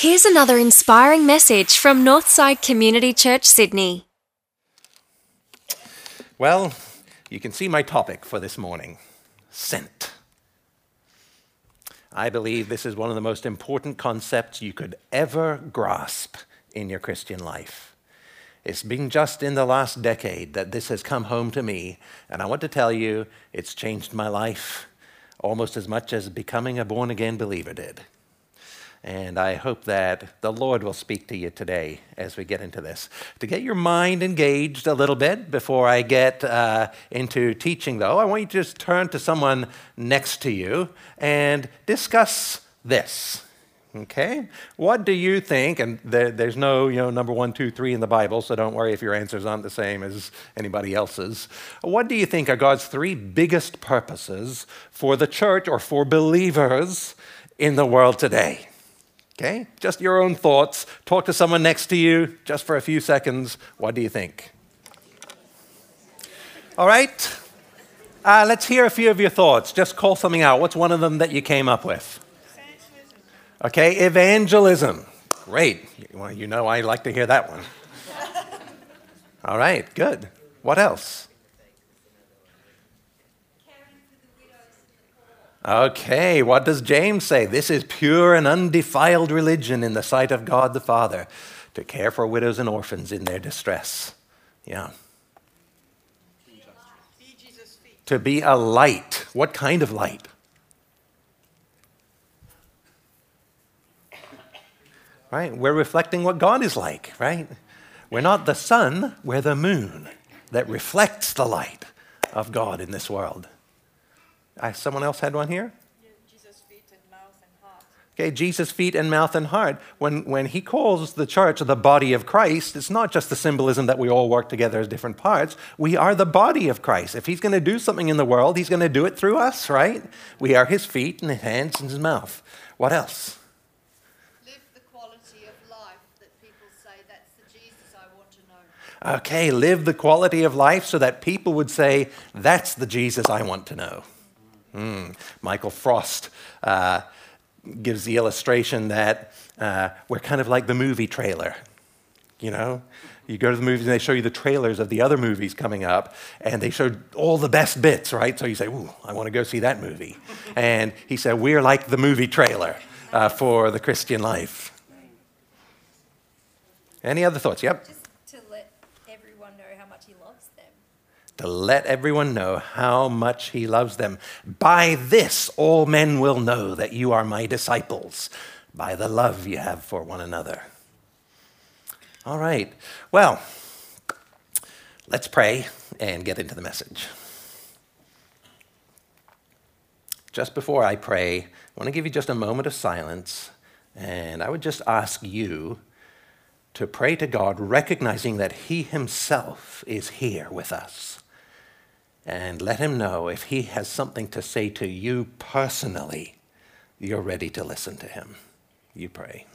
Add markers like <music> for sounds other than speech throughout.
Here's another inspiring message from Northside Community Church, Sydney. Well, you can see my topic for this morning sent. I believe this is one of the most important concepts you could ever grasp in your Christian life. It's been just in the last decade that this has come home to me, and I want to tell you it's changed my life almost as much as becoming a born again believer did. And I hope that the Lord will speak to you today as we get into this. To get your mind engaged a little bit before I get uh, into teaching, though, I want you to just turn to someone next to you and discuss this. Okay? What do you think? And there, there's no, you know, number one, two, three in the Bible, so don't worry if your answers aren't the same as anybody else's. What do you think are God's three biggest purposes for the church or for believers in the world today? Okay? Just your own thoughts. Talk to someone next to you just for a few seconds. What do you think? All right? Uh, let's hear a few of your thoughts. Just call something out. What's one of them that you came up with? Okay, evangelism. Great. Well, you know I like to hear that one. <laughs> All right, good. What else? Okay, what does James say? This is pure and undefiled religion in the sight of God the Father to care for widows and orphans in their distress. Yeah. To be a light. What kind of light? Right? We're reflecting what God is like, right? We're not the sun, we're the moon that reflects the light of God in this world. Uh, someone else had one here? Jesus' feet and mouth and heart. Okay, Jesus' feet and mouth and heart. When, when he calls the church the body of Christ, it's not just the symbolism that we all work together as different parts. We are the body of Christ. If he's going to do something in the world, he's going to do it through us, right? We are his feet and his hands and his mouth. What else? Live the quality of life that people say that's the Jesus I want to know. Okay, live the quality of life so that people would say, that's the Jesus I want to know. Mm. Michael Frost uh, gives the illustration that uh, we're kind of like the movie trailer. You know, you go to the movies and they show you the trailers of the other movies coming up, and they show all the best bits, right? So you say, "Ooh, I want to go see that movie." <laughs> and he said, "We're like the movie trailer uh, for the Christian life." Any other thoughts? Yep. Just to let everyone know how much he loves them. To let everyone know how much he loves them. By this, all men will know that you are my disciples, by the love you have for one another. All right. Well, let's pray and get into the message. Just before I pray, I want to give you just a moment of silence, and I would just ask you to pray to God, recognizing that He Himself is here with us. And let Him know if He has something to say to you personally, you're ready to listen to Him. You pray.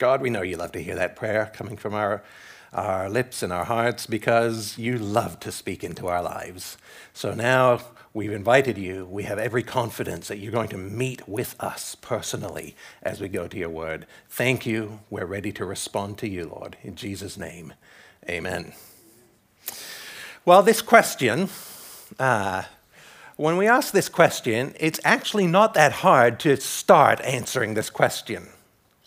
God, we know you love to hear that prayer coming from our, our lips and our hearts because you love to speak into our lives. So now we've invited you. We have every confidence that you're going to meet with us personally as we go to your word. Thank you. We're ready to respond to you, Lord. In Jesus' name, amen. Well, this question, uh, when we ask this question, it's actually not that hard to start answering this question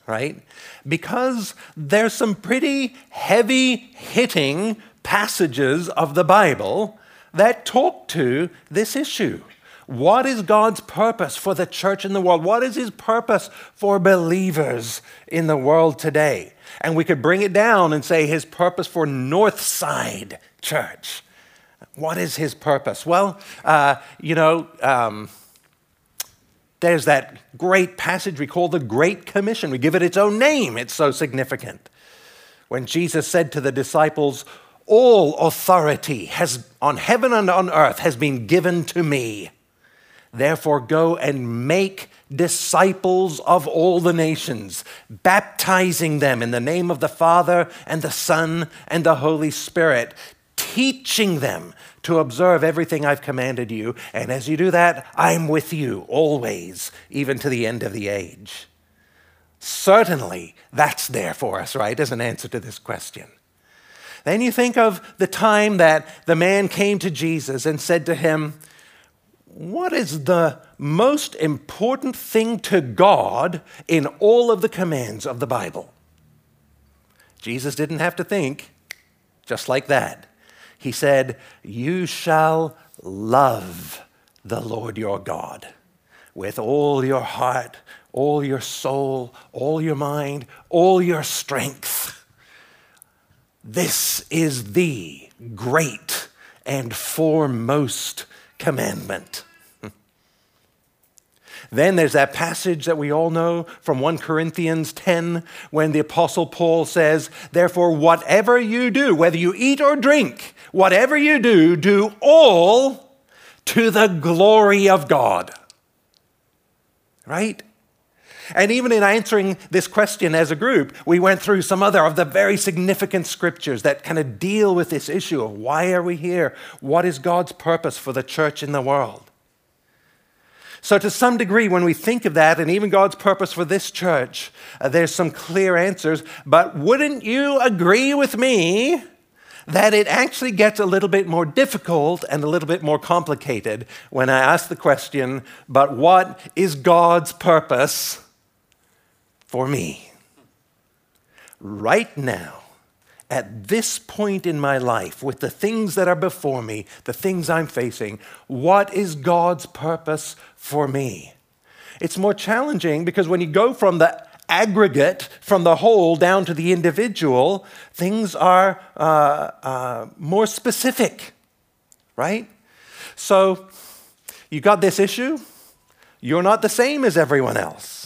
right? Because there's some pretty heavy hitting passages of the Bible that talk to this issue. What is God's purpose for the church in the world? What is his purpose for believers in the world today? And we could bring it down and say his purpose for Northside Church. What is his purpose? Well, uh, you know, um, there's that great passage we call the Great Commission. We give it its own name, it's so significant. When Jesus said to the disciples, All authority has, on heaven and on earth has been given to me. Therefore, go and make disciples of all the nations, baptizing them in the name of the Father and the Son and the Holy Spirit, teaching them to observe everything I've commanded you. And as you do that, I'm with you always, even to the end of the age. Certainly, that's there for us, right, as an answer to this question. Then you think of the time that the man came to Jesus and said to him, What is the most important thing to God in all of the commands of the Bible? Jesus didn't have to think, just like that. He said, You shall love the Lord your God with all your heart, all your soul, all your mind, all your strength. This is the great and foremost commandment. <laughs> Then there's that passage that we all know from 1 Corinthians 10 when the Apostle Paul says, Therefore, whatever you do, whether you eat or drink, whatever you do, do all to the glory of God. Right? And even in answering this question as a group, we went through some other of the very significant scriptures that kind of deal with this issue of why are we here? What is God's purpose for the church in the world? So, to some degree, when we think of that and even God's purpose for this church, uh, there's some clear answers. But wouldn't you agree with me that it actually gets a little bit more difficult and a little bit more complicated when I ask the question, but what is God's purpose for me? Right now, at this point in my life, with the things that are before me, the things I'm facing, what is God's purpose for me? It's more challenging because when you go from the aggregate, from the whole down to the individual, things are uh, uh, more specific, right? So you've got this issue, you're not the same as everyone else.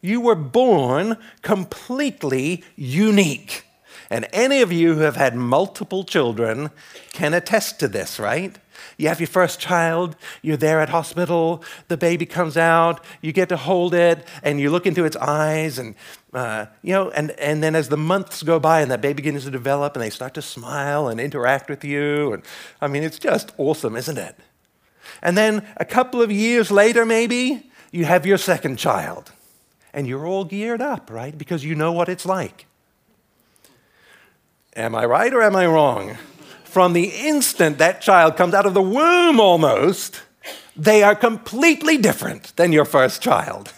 You were born completely unique. And any of you who have had multiple children can attest to this, right? You have your first child, you're there at hospital, the baby comes out, you get to hold it, and you look into its eyes, and uh, you know, and, and then as the months go by and that baby begins to develop and they start to smile and interact with you, and I mean, it's just awesome, isn't it? And then a couple of years later, maybe, you have your second child, and you're all geared up, right? Because you know what it's like. Am I right or am I wrong? From the instant that child comes out of the womb almost, they are completely different than your first child.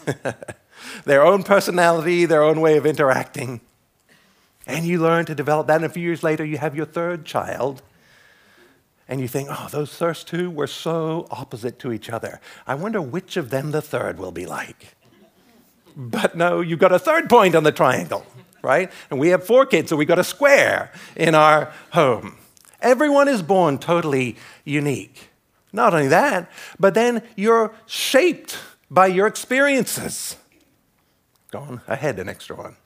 <laughs> their own personality, their own way of interacting. And you learn to develop that, and a few years later, you have your third child. And you think, oh, those first two were so opposite to each other. I wonder which of them the third will be like. But no, you've got a third point on the triangle right? And we have four kids, so we've got a square in our home. Everyone is born totally unique. Not only that, but then you're shaped by your experiences. Go on ahead, an extra one.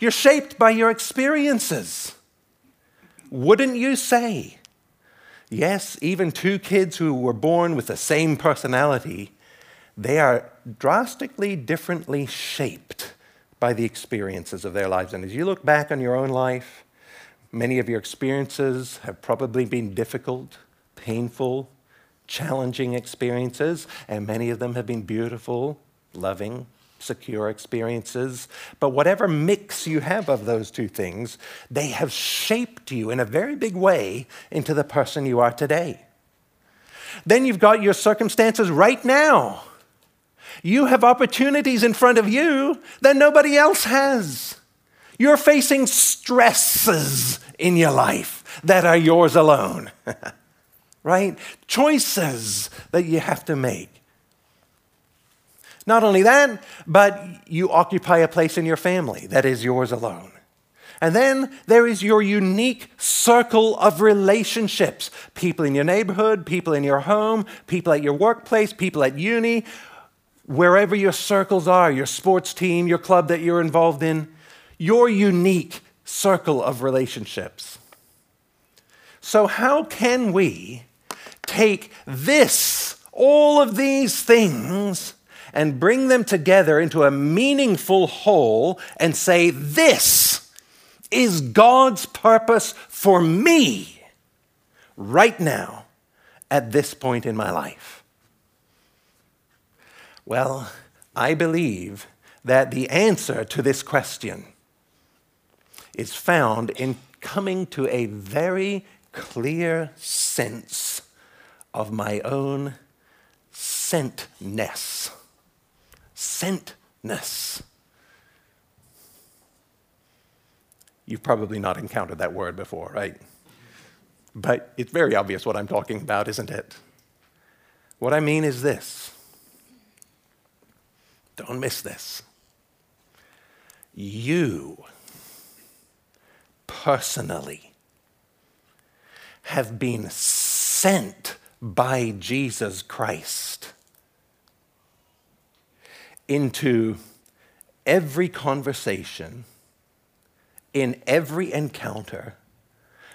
You're shaped by your experiences. Wouldn't you say? Yes, even two kids who were born with the same personality, they are drastically differently shaped by the experiences of their lives. And as you look back on your own life, many of your experiences have probably been difficult, painful, challenging experiences, and many of them have been beautiful, loving, secure experiences. But whatever mix you have of those two things, they have shaped you in a very big way into the person you are today. Then you've got your circumstances right now you have opportunities in front of you that nobody else has. You're facing stresses in your life that are yours alone, <laughs> right? Choices that you have to make. Not only that, but you occupy a place in your family that is yours alone. And then there is your unique circle of relationships people in your neighborhood, people in your home, people at your workplace, people at uni, wherever your circles are, your sports team, your club that you're involved in, your unique circle of relationships. So, how can we take this, all of these things, and bring them together into a meaningful whole and say, This is God's purpose for me? right now at this point in my life? Well, I believe that the answer to this question is found in coming to a very clear sense of my own sentness. Sentness. You've probably not encountered that word before, right? But it's very obvious what I'm talking about, isn't it? What I mean is this don't miss this. You personally have been sent by Jesus Christ into every conversation, in every encounter,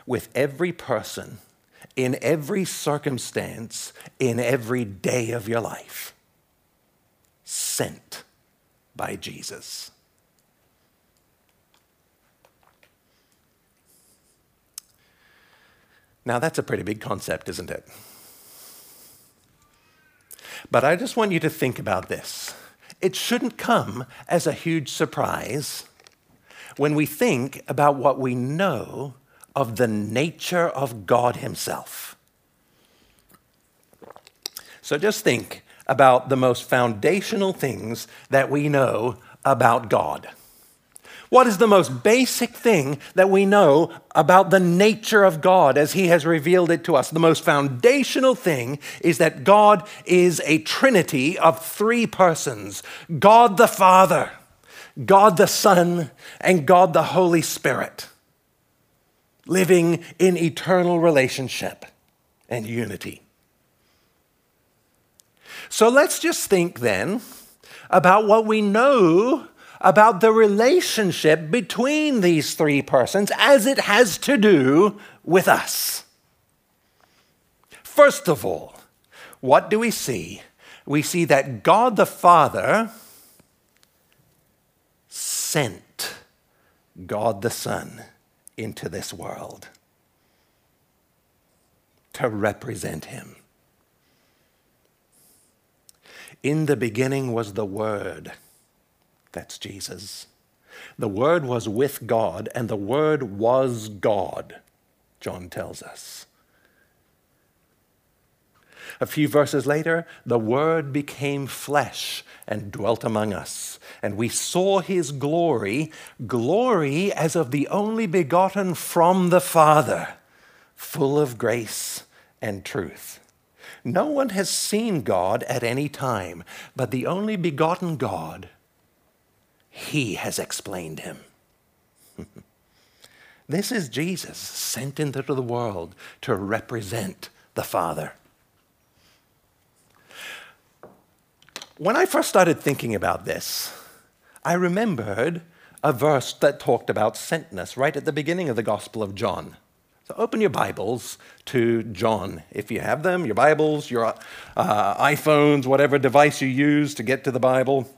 with every person, in every circumstance, in every day of your life. Sent by Jesus. Now, that's a pretty big concept, isn't it? But I just want you to think about this. It shouldn't come as a huge surprise when we think about what we know of the nature of God Himself. So just think about the most foundational things that we know about God. What is the most basic thing that we know about the nature of God as He has revealed it to us? The most foundational thing is that God is a trinity of three persons God the Father, God the Son, and God the Holy Spirit, living in eternal relationship and unity. So let's just think then about what we know about the relationship between these three persons as it has to do with us. First of all, what do we see? We see that God the Father sent God the Son into this world to represent Him. In the beginning was the Word that's Jesus. The Word was with God, and the Word was God, John tells us. A few verses later, the Word became flesh and dwelt among us, and we saw his glory, glory as of the only begotten from the Father, full of grace and truth. No one has seen God at any time, but the only begotten God he has explained him. <laughs> this is Jesus sent into the world to represent the Father. When I first started thinking about this, I remembered a verse that talked about sentness right at the beginning of the Gospel of John. So open your Bibles to John if you have them, your Bibles, your uh, iPhones, whatever device you use to get to the Bible.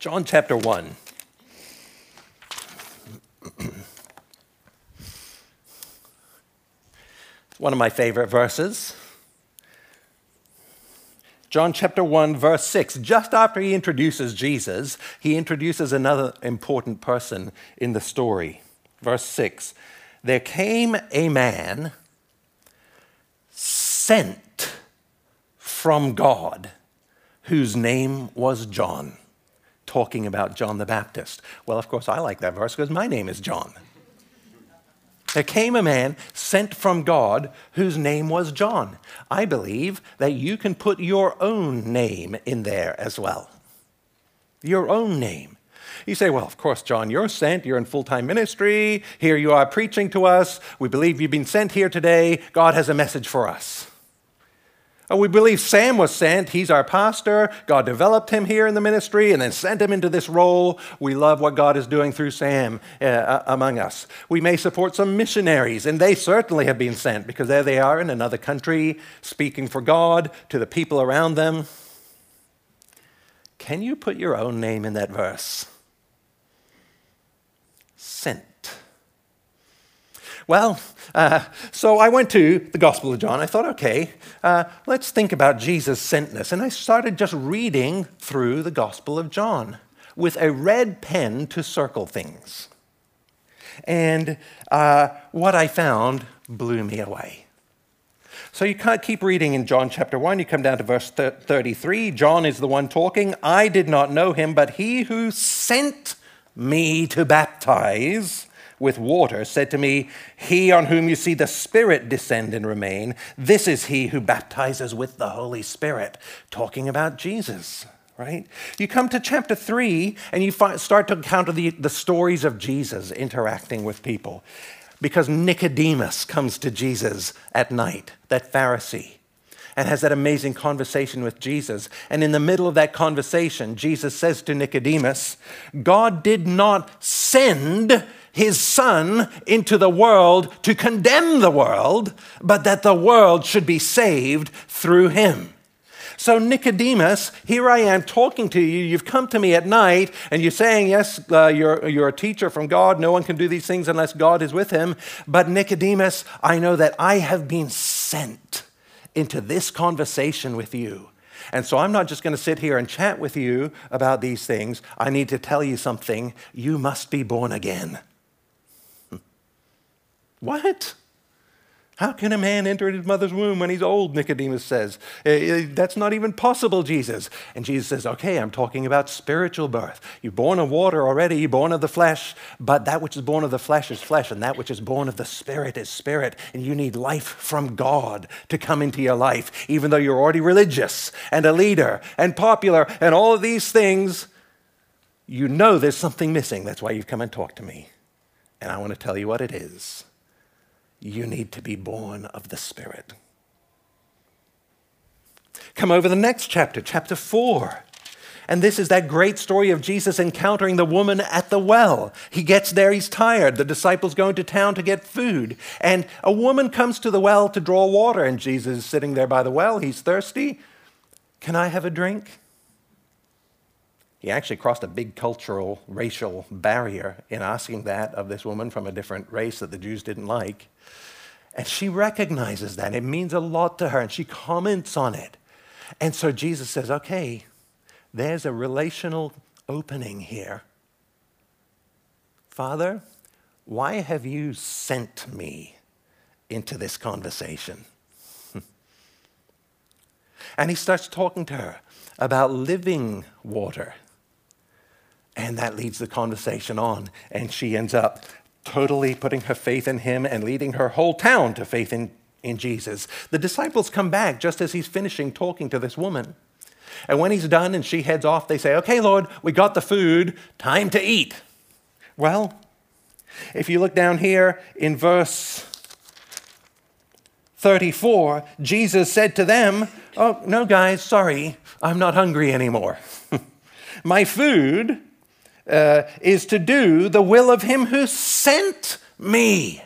John chapter 1. One of my favorite verses. John chapter 1, verse 6. Just after he introduces Jesus, he introduces another important person in the story. Verse 6 There came a man sent from God whose name was John talking about John the Baptist. Well, of course, I like that verse because my name is John. There came a man sent from God whose name was John. I believe that you can put your own name in there as well. Your own name. You say, well, of course, John, you're sent. You're in full time ministry. Here you are preaching to us. We believe you've been sent here today. God has a message for us. Uh, we believe Sam was sent. He's our pastor. God developed him here in the ministry and then sent him into this role. We love what God is doing through Sam uh, uh, among us. We may support some missionaries, and they certainly have been sent because there they are in another country speaking for God to the people around them. Can you put your own name in that verse? Sent. Well, uh, so I went to the Gospel of John. I thought, okay, uh, let's think about Jesus' sentness. And I started just reading through the Gospel of John with a red pen to circle things. And uh, what I found blew me away. So you can't keep reading in John chapter 1. You come down to verse 33. John is the one talking. I did not know him, but he who sent me to baptize with water said to me, He on whom you see the Spirit descend and remain, this is he who baptizes with the Holy Spirit, talking about Jesus. Right? You come to chapter 3 and you start to encounter the, the stories of Jesus interacting with people. Because Nicodemus comes to Jesus at night, that Pharisee and has that amazing conversation with Jesus. And in the middle of that conversation, Jesus says to Nicodemus, God did not send his son into the world to condemn the world, but that the world should be saved through him. So, Nicodemus, here I am talking to you. You've come to me at night and you're saying, Yes, uh, you're, you're a teacher from God. No one can do these things unless God is with him. But, Nicodemus, I know that I have been sent into this conversation with you. And so I'm not just going to sit here and chat with you about these things. I need to tell you something. You must be born again. What? How can a man enter his mother's womb when he's old? Nicodemus says. Eh, eh, that's not even possible, Jesus. And Jesus says, Okay, I'm talking about spiritual birth. You're born of water already, you're born of the flesh, but that which is born of the flesh is flesh, and that which is born of the spirit is spirit. And you need life from God to come into your life, even though you're already religious and a leader and popular and all of these things. You know there's something missing. That's why you've come and talked to me. And I want to tell you what it is you need to be born of the Spirit. Come over the next chapter, chapter 4. And this is that great story of Jesus encountering the woman at the well. He gets there, he's tired. The disciples go into town to get food. And a woman comes to the well to draw water, and Jesus is sitting there by the well. He's thirsty. Can I have a drink? He actually crossed a big cultural, racial barrier in asking that of this woman from a different race that the Jews didn't like. And she recognizes that. It means a lot to her, and she comments on it. And so Jesus says, okay, there's a relational opening here. Father, why have you sent me into this conversation? <laughs> and he starts talking to her about living water. And that leads the conversation on, and she ends up totally putting her faith in him and leading her whole town to faith in, in Jesus. The disciples come back just as he's finishing talking to this woman. And when he's done and she heads off, they say, Okay, Lord, we got the food, time to eat. Well, if you look down here in verse 34, Jesus said to them, Oh, no, guys, sorry, I'm not hungry anymore. <laughs> My food uh, is to do the will of him who sent me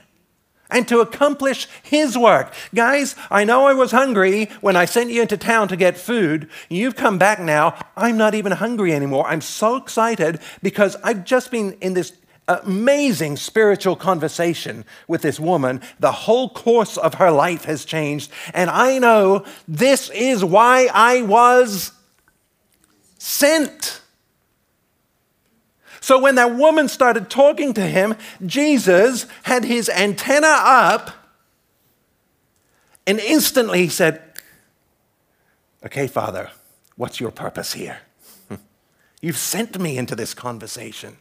and to accomplish his work. Guys, I know I was hungry when I sent you into town to get food. You've come back now. I'm not even hungry anymore. I'm so excited because I've just been in this amazing spiritual conversation with this woman. The whole course of her life has changed. And I know this is why I was sent. So when that woman started talking to him, Jesus had his antenna up and instantly he said, Okay, Father, what's your purpose here? <laughs> You've sent me into this conversation.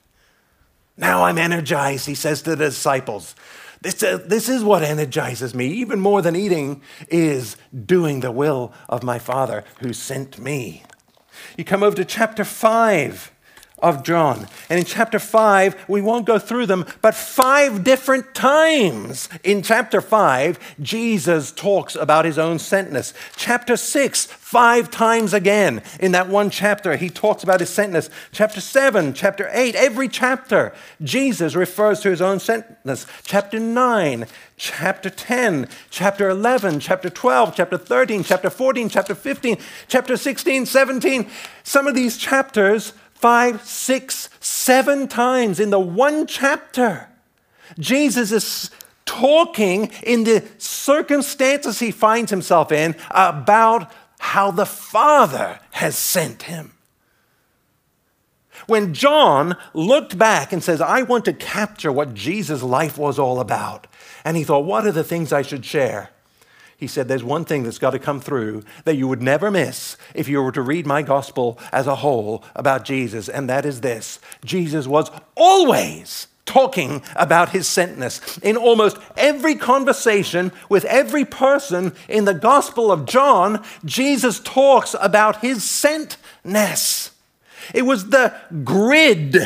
Now I'm energized, he says to the disciples. This, uh, this is what energizes me, even more than eating, is doing the will of my Father who sent me. You come over to chapter 5 of John. And in chapter 5, we won't go through them, but five different times in chapter 5, Jesus talks about his own sentness. Chapter 6, five times again in that one chapter, he talks about his sentness. Chapter 7, chapter 8, every chapter, Jesus refers to his own sentness. Chapter 9, chapter 10, chapter 11, chapter 12, chapter 13, chapter 14, chapter 15, chapter 16, 17. Some of these chapters five, six, seven times in the one chapter. Jesus is talking in the circumstances he finds himself in about how the Father has sent him. When John looked back and says, I want to capture what Jesus' life was all about, and he thought, what are the things I should share? He said, There's one thing that's got to come through that you would never miss if you were to read my gospel as a whole about Jesus, and that is this Jesus was always talking about his sentness. In almost every conversation with every person in the Gospel of John, Jesus talks about his sentness. It was the grid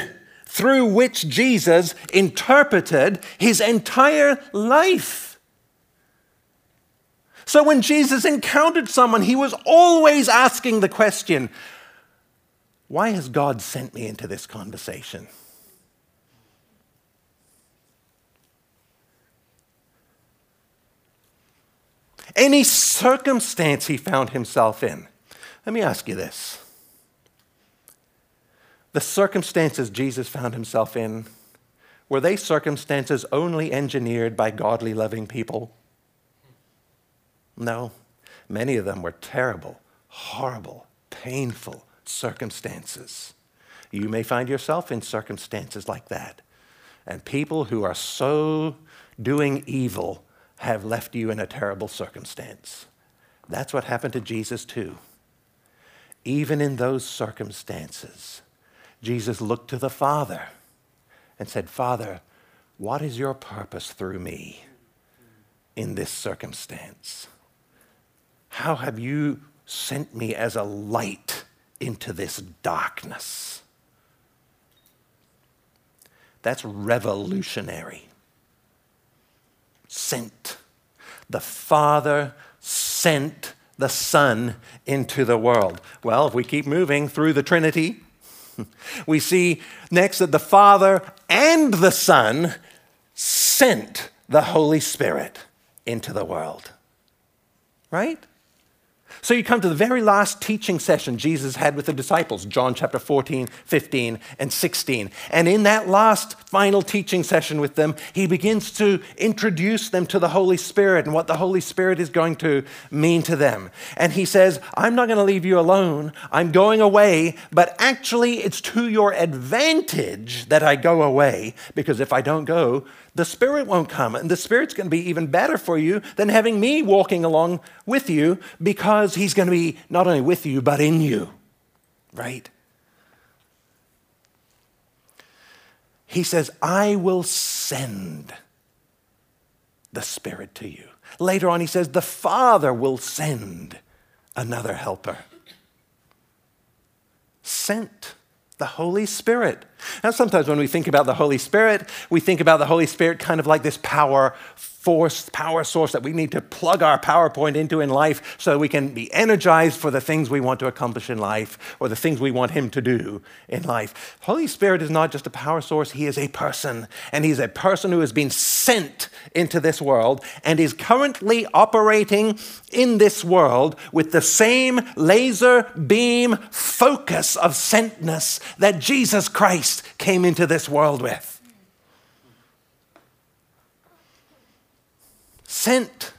through which Jesus interpreted his entire life. So when Jesus encountered someone, he was always asking the question why has God sent me into this conversation? Any circumstance he found himself in. Let me ask you this the circumstances Jesus found himself in, were they circumstances only engineered by godly, loving people? No. Many of them were terrible, horrible, painful circumstances. You may find yourself in circumstances like that. And people who are so doing evil have left you in a terrible circumstance. That's what happened to Jesus, too. Even in those circumstances, Jesus looked to the Father and said, Father, what is your purpose through me in this circumstance? How have you sent me as a light into this darkness? That's revolutionary. Sent. The Father sent the Son into the world. Well, if we keep moving through the Trinity, <laughs> we see next that the Father and the Son sent the Holy Spirit into the world. Right? So you come to the very last teaching session Jesus had with the disciples, John chapter 14, 15, and 16. And in that last final teaching session with them, he begins to introduce them to the Holy Spirit and what the Holy Spirit is going to mean to them. And he says, I'm not going to leave you alone. I'm going away, but actually, it's to your advantage that I go away, because if I don't go, the Spirit won't come. And the Spirit's going to be even better for you than having me walking along with you because He's going to be not only with you, but in you. Right? He says, I will send the Spirit to you. Later on, he says, the Father will send another helper. Sent the Holy Spirit. Now, sometimes when we think about the Holy Spirit, we think about the Holy Spirit kind of like this power force, power source that we need to plug our PowerPoint into in life so we can be energized for the things we want to accomplish in life or the things we want Him to do in life. Holy Spirit is not just a power source, He is a person. And He's a person who has been sent into this world and is currently operating in this world with the same laser beam focus of sentness that Jesus Christ came into this world with. Sent.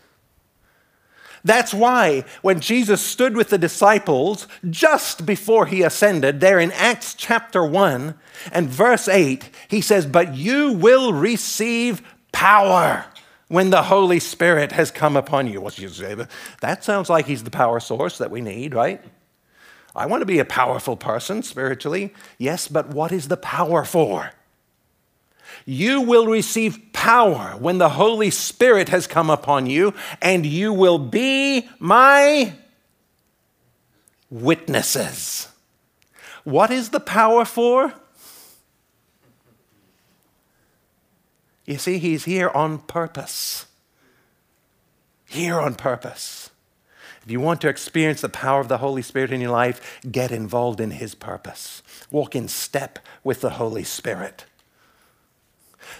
That's why when Jesus stood with the disciples just before he ascended, there in Acts chapter 1 and verse 8, he says, But you will receive power when the Holy Spirit has come upon you. Well, that sounds like he's the power source that we need, right? I want to be a powerful person spiritually. Yes, but what is the power for? You will receive power when the Holy Spirit has come upon you, and you will be my witnesses. What is the power for? You see, he's here on purpose. Here on purpose. If you want to experience the power of the Holy Spirit in your life, get involved in his purpose. Walk in step with the Holy Spirit.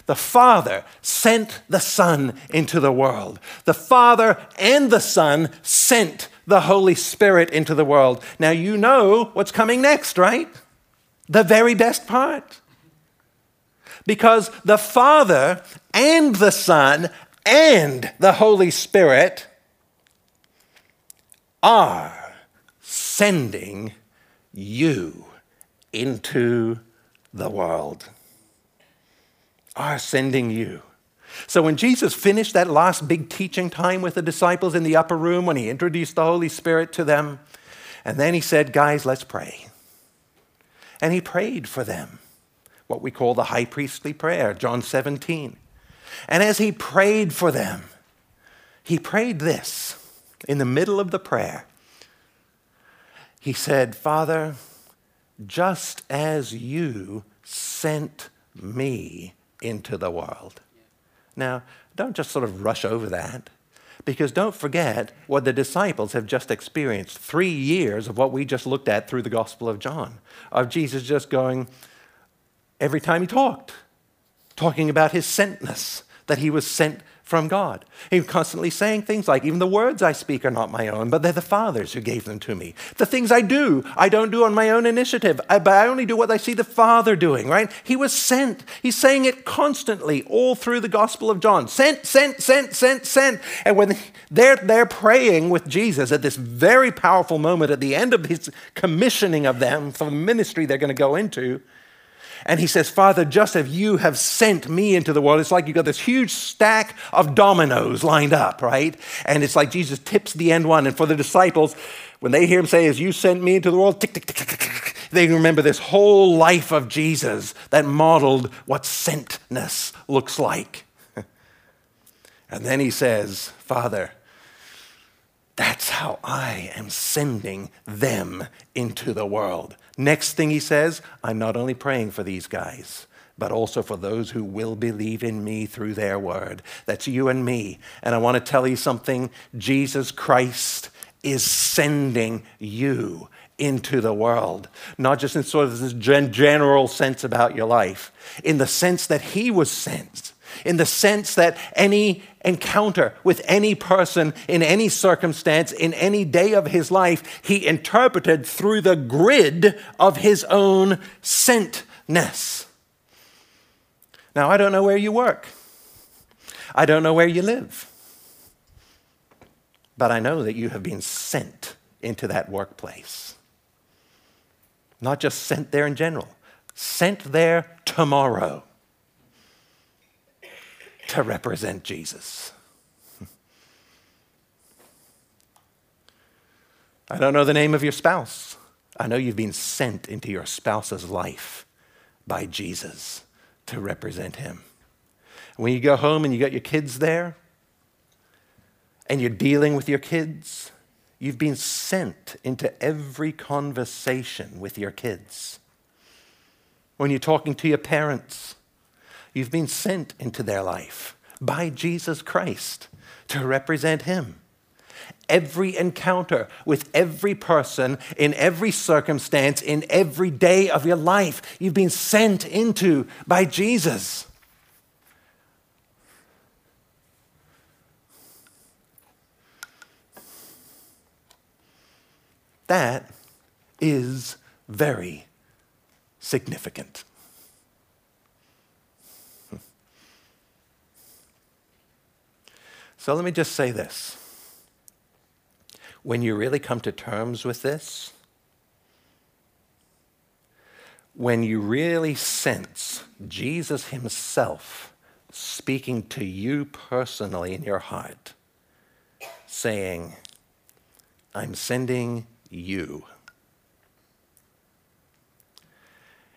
The Father sent the Son into the world. The Father and the Son sent the Holy Spirit into the world. Now you know what's coming next, right? The very best part because the Father and the Son and the Holy Spirit are sending you into the world. Are sending you. So when Jesus finished that last big teaching time with the disciples in the upper room, when he introduced the Holy Spirit to them, and then he said, Guys, let's pray. And he prayed for them, what we call the high priestly prayer, John 17. And as he prayed for them, he prayed this in the middle of the prayer. He said, Father, just as you sent me into the world. Now, don't just sort of rush over that, because don't forget what the disciples have just experienced three years of what we just looked at through the Gospel of John, of Jesus just going every time he talked, talking about his sentness, that he was sent from God. He was constantly saying things like, even the words I speak are not my own, but they're the Father's who gave them to me. The things I do, I don't do on my own initiative, uh, but I only do what I see the Father doing, right? He was sent. He's saying it constantly all through the Gospel of John. Sent, sent, sent, sent, sent. And when they're, they're praying with Jesus at this very powerful moment at the end of his commissioning of them for the ministry they're going to go into, and he says, Father, just as you have sent me into the world, it's like you've got this huge stack of dominoes lined up, right? And it's like Jesus tips the end one. And for the disciples, when they hear him say, As you sent me into the world, tick, tick, tick, tick, tick, they remember this whole life of Jesus that modeled what sentness looks like. <laughs> and then he says, Father, that's how I am sending them into the world. Next thing he says, I'm not only praying for these guys, but also for those who will believe in me through their word. That's you and me. And I want to tell you something Jesus Christ is sending you into the world, not just in sort of this general sense about your life, in the sense that he was sent in the sense that any encounter with any person in any circumstance, in any day of his life, he interpreted through the grid of his own sentness. Now, I don't know where you work, I don't know where you live, but I know that you have been sent into that workplace. Not just sent there in general, sent there tomorrow to represent Jesus. <laughs> I don't know the name of your spouse. I know you've been sent into your spouse's life by Jesus to represent him. When you go home and you got your kids there and you're dealing with your kids, you've been sent into every conversation with your kids. When you're talking to your parents, You've been sent into their life by Jesus Christ to represent Him. Every encounter with every person in every circumstance in every day of your life, you've been sent into by Jesus. That is very significant. So let me just say this. When you really come to terms with this, when you really sense Jesus Himself speaking to you personally in your heart, saying, I'm sending you.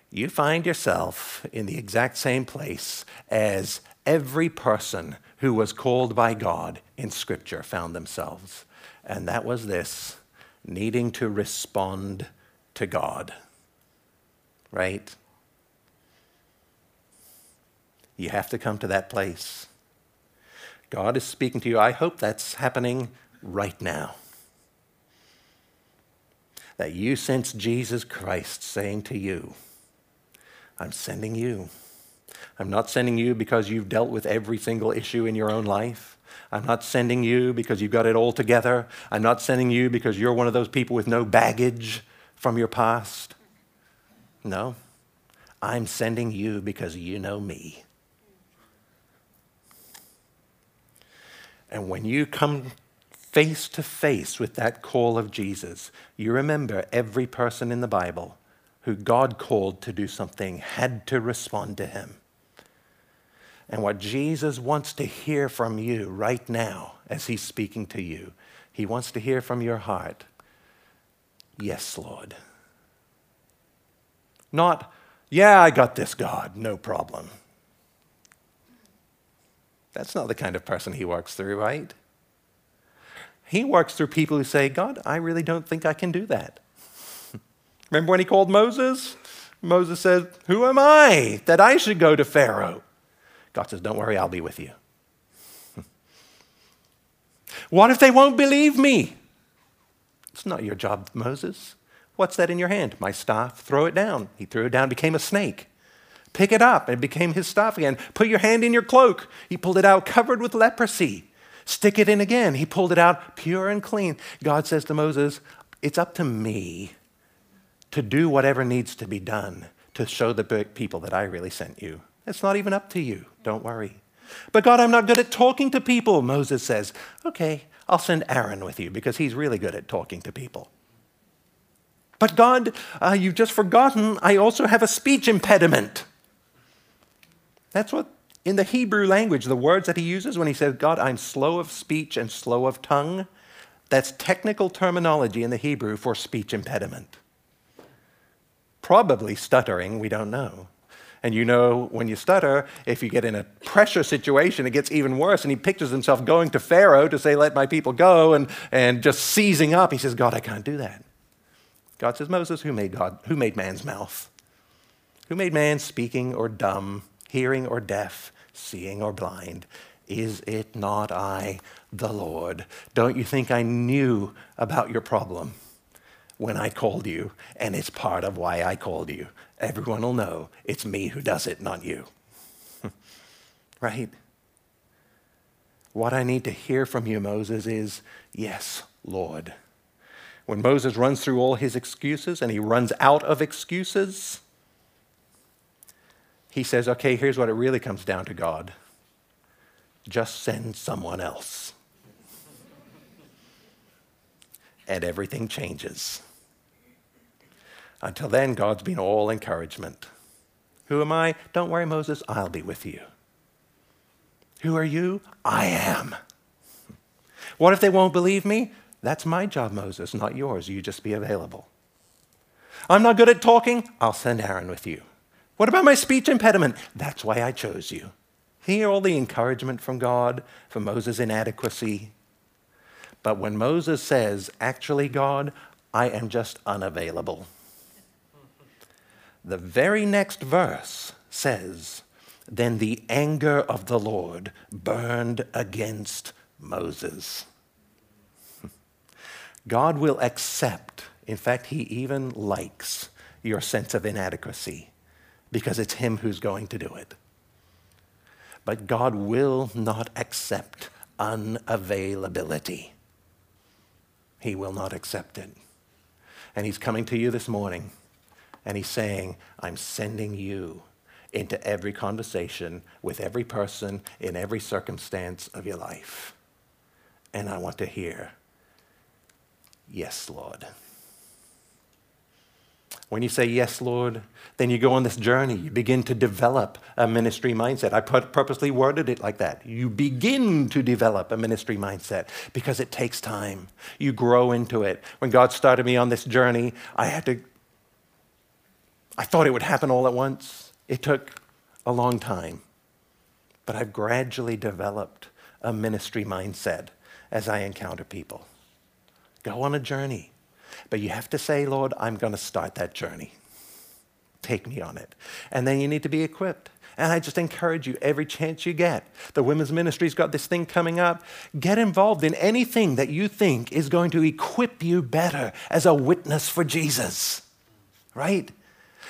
You find yourself in the exact same place as every person who was called by God in Scripture found themselves. And that was this needing to respond to God. Right? You have to come to that place. God is speaking to you. I hope that's happening right now. That you sense Jesus Christ saying to you, I'm sending you. I'm not sending you because you've dealt with every single issue in your own life. I'm not sending you because you've got it all together. I'm not sending you because you're one of those people with no baggage from your past. No. I'm sending you because you know me. And when you come face to face with that call of Jesus, you remember every person in the Bible who God called to do something had to respond to him. And what Jesus wants to hear from you right now as he's speaking to you, he wants to hear from your heart, Yes, Lord. Not, Yeah, I got this, God, no problem. That's not the kind of person he works through, right? He works through people who say, God, I really don't think I can do that. <laughs> Remember when he called Moses? Moses said, Who am I that I should go to Pharaoh? God says, Don't worry, I'll be with you. <laughs> what if they won't believe me? It's not your job, Moses. What's that in your hand? My staff. Throw it down. He threw it down, became a snake. Pick it up, it became his staff again. Put your hand in your cloak. He pulled it out, covered with leprosy. Stick it in again. He pulled it out, pure and clean. God says to Moses, It's up to me to do whatever needs to be done to show the people that I really sent you. It's not even up to you. Don't worry. But God, I'm not good at talking to people, Moses says. Okay, I'll send Aaron with you because he's really good at talking to people. But God, uh, you've just forgotten, I also have a speech impediment. That's what, in the Hebrew language, the words that he uses when he says, God, I'm slow of speech and slow of tongue, that's technical terminology in the Hebrew for speech impediment. Probably stuttering, we don't know. And you know, when you stutter, if you get in a pressure situation, it gets even worse. And he pictures himself going to Pharaoh to say, Let my people go, and, and just seizing up. He says, God, I can't do that. God says, Moses, who made God? Who made man's mouth? Who made man speaking or dumb, hearing or deaf, seeing or blind? Is it not I, the Lord? Don't you think I knew about your problem when I called you? And it's part of why I called you. Everyone will know it's me who does it, not you. <laughs> right? What I need to hear from you, Moses, is yes, Lord. When Moses runs through all his excuses and he runs out of excuses, he says, okay, here's what it really comes down to God just send someone else. and everything changes. Until then, God's been all encouragement. Who am I? Don't worry, Moses, I'll be with you. Who are you? I am. What if they won't believe me? That's my job, Moses, not yours. You just be available. I'm not good at talking. I'll send Aaron with you. What about my speech impediment? That's why I chose you. Hear all the encouragement from God for Moses' inadequacy. But when Moses says, Actually, God, I am just unavailable, the very next verse says, Then the anger of the Lord burned against Moses. <laughs> God will accept, in fact, He even likes your sense of inadequacy because it's Him who's going to do it. But God will not accept unavailability. He will not accept it. And He's coming to you this morning and He's saying, I'm sending you into every conversation with every person in every circumstance of your life. And I want to hear Yes, Lord. When you say yes, Lord, then you go on this journey. You begin to develop a ministry mindset. I purposely worded it like that. You begin to develop a ministry mindset because it takes time. You grow into it. When God started me on this journey, I had to, I thought it would happen all at once. It took a long time. But I've gradually developed a ministry mindset as I encounter people. Go on a journey. But you have to say, Lord, I'm going to start that journey. Take me on it. And then you need to be equipped. And I just encourage you every chance you get. The women's ministry's got this thing coming up. Get involved in anything that you think is going to equip you better as a witness for Jesus. Right?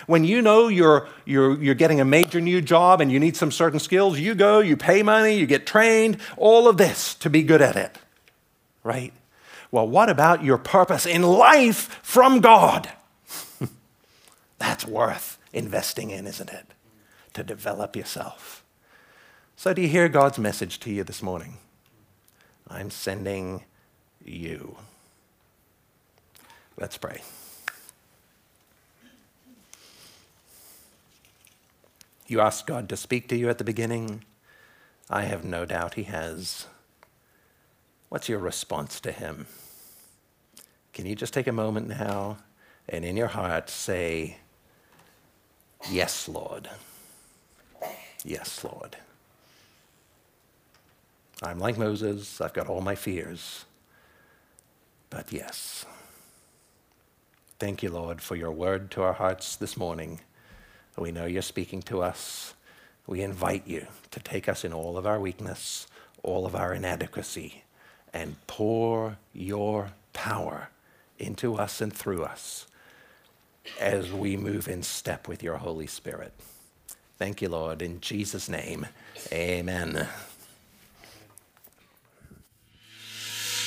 When you know you're, you're, you're getting a major new job and you need some certain skills, you go, you pay money, you get trained, all of this to be good at it. Right? Well, what about your purpose in life from God? <laughs> That's worth investing in, isn't it? To develop yourself. So, do you hear God's message to you this morning? I'm sending you. Let's pray. You asked God to speak to you at the beginning. I have no doubt He has. What's your response to Him? Can you just take a moment now and in your heart say, Yes, Lord. Yes, Lord. I'm like Moses, I've got all my fears, but yes. Thank you, Lord, for your word to our hearts this morning. We know you're speaking to us. We invite you to take us in all of our weakness, all of our inadequacy, and pour your power into us and through us as we move in step with your Holy Spirit. Thank you, Lord. In Jesus' name, amen.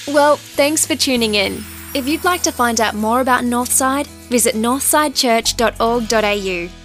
Well, thanks for tuning in. If you'd like to find out more about Northside, visit northsidechurch.org.au.